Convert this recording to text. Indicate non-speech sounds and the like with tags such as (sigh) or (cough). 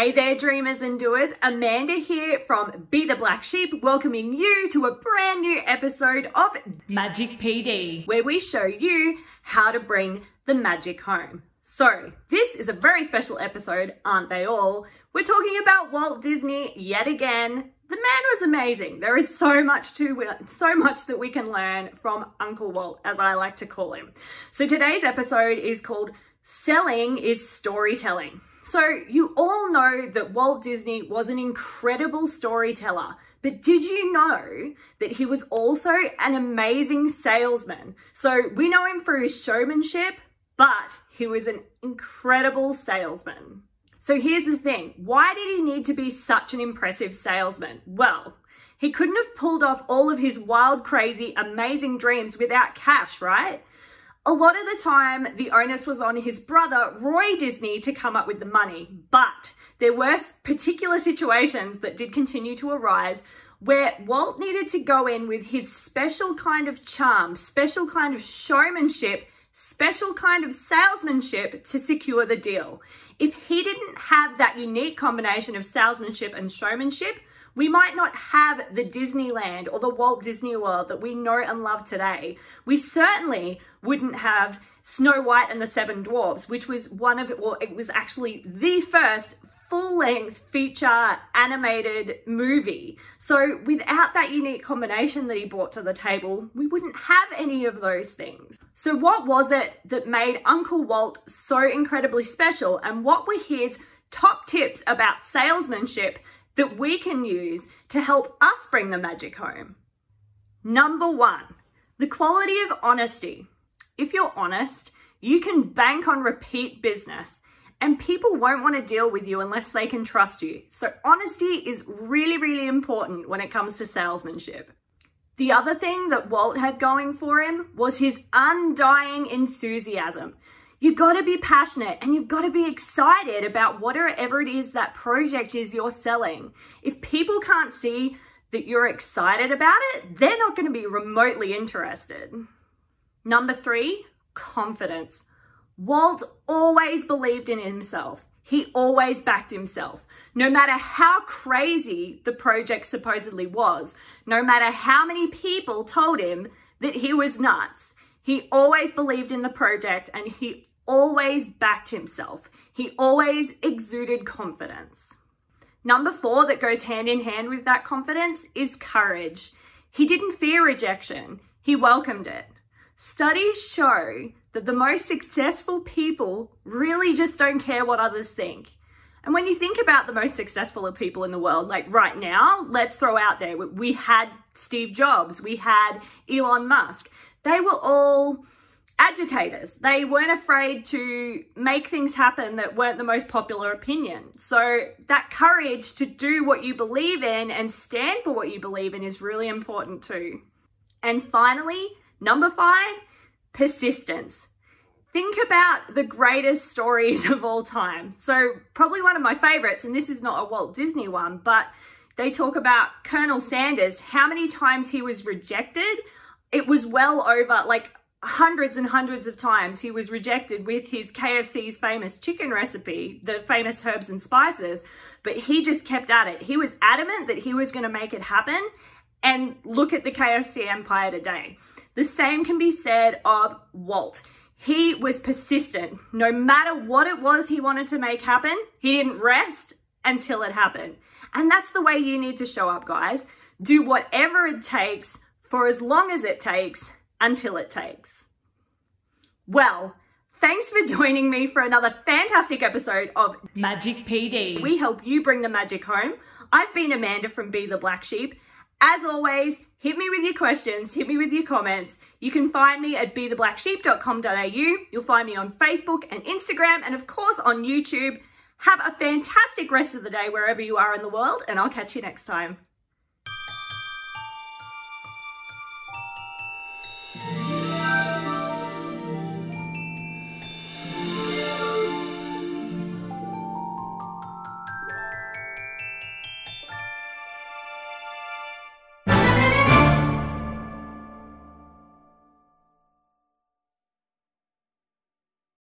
Hey there, dreamers and doers. Amanda here from Be the Black Sheep, welcoming you to a brand new episode of Magic PD, where we show you how to bring the magic home. So, this is a very special episode, aren't they all? We're talking about Walt Disney yet again. The man was amazing. There is so much to so much that we can learn from Uncle Walt, as I like to call him. So today's episode is called Selling is Storytelling. So you all know that Walt Disney was an incredible storyteller, but did you know that he was also an amazing salesman? So we know him for his showmanship, but he was an incredible salesman. So here's the thing. Why did he need to be such an impressive salesman? Well, he couldn't have pulled off all of his wild, crazy, amazing dreams without cash, right? A lot of the time, the onus was on his brother, Roy Disney, to come up with the money. But there were particular situations that did continue to arise where Walt needed to go in with his special kind of charm, special kind of showmanship, special kind of salesmanship to secure the deal. If he didn't have that unique combination of salesmanship and showmanship, we might not have the Disneyland or the Walt Disney World that we know and love today. We certainly wouldn't have Snow White and the Seven Dwarfs, which was one of well, it was actually the first full length feature animated movie. So without that unique combination that he brought to the table, we wouldn't have any of those things. So what was it that made Uncle Walt so incredibly special and what were his top tips about salesmanship that we can use to help us bring the magic home. Number one, the quality of honesty. If you're honest, you can bank on repeat business and people won't want to deal with you unless they can trust you. So honesty is really, really important when it comes to salesmanship. The other thing that Walt had going for him was his undying enthusiasm. You've got to be passionate and you've got to be excited about whatever it is that project is you're selling. If people can't see that you're excited about it, they're not going to be remotely interested. Number three, confidence. Walt always believed in himself. He always backed himself. No matter how crazy the project supposedly was, no matter how many people told him that he was nuts, he always believed in the project and he always backed himself. He always exuded confidence. Number four, that goes hand in hand with that confidence, is courage. He didn't fear rejection, he welcomed it. Studies show that the most successful people really just don't care what others think. And when you think about the most successful of people in the world, like right now, let's throw out there, we had Steve Jobs, we had Elon Musk. They were all agitators. They weren't afraid to make things happen that weren't the most popular opinion. So that courage to do what you believe in and stand for what you believe in is really important too. And finally, number five, persistence. Think about the greatest stories (laughs) of all time. So probably one of my favorites, and this is not a Walt Disney one, but they talk about Colonel Sanders, how many times he was rejected. It was well over like hundreds and hundreds of times he was rejected with his KFC's famous chicken recipe, the famous herbs and spices, but he just kept at it. He was adamant that he was going to make it happen and look at the KFC empire today. The same can be said of Walt. He was persistent. No matter what it was he wanted to make happen, he didn't rest until it happened. And that's the way you need to show up, guys. Do whatever it takes for as long as it takes until it takes. Well, thanks for joining me for another fantastic episode of Magic PD. We help you bring the magic home. I've been Amanda from Be the Black Sheep. As always, hit me with your questions, hit me with your comments. You can find me at betheblacksheep.com.au. You'll find me on Facebook and Instagram, and of course on YouTube. Have a fantastic rest of the day wherever you are in the world, and I'll catch you next time. Thank.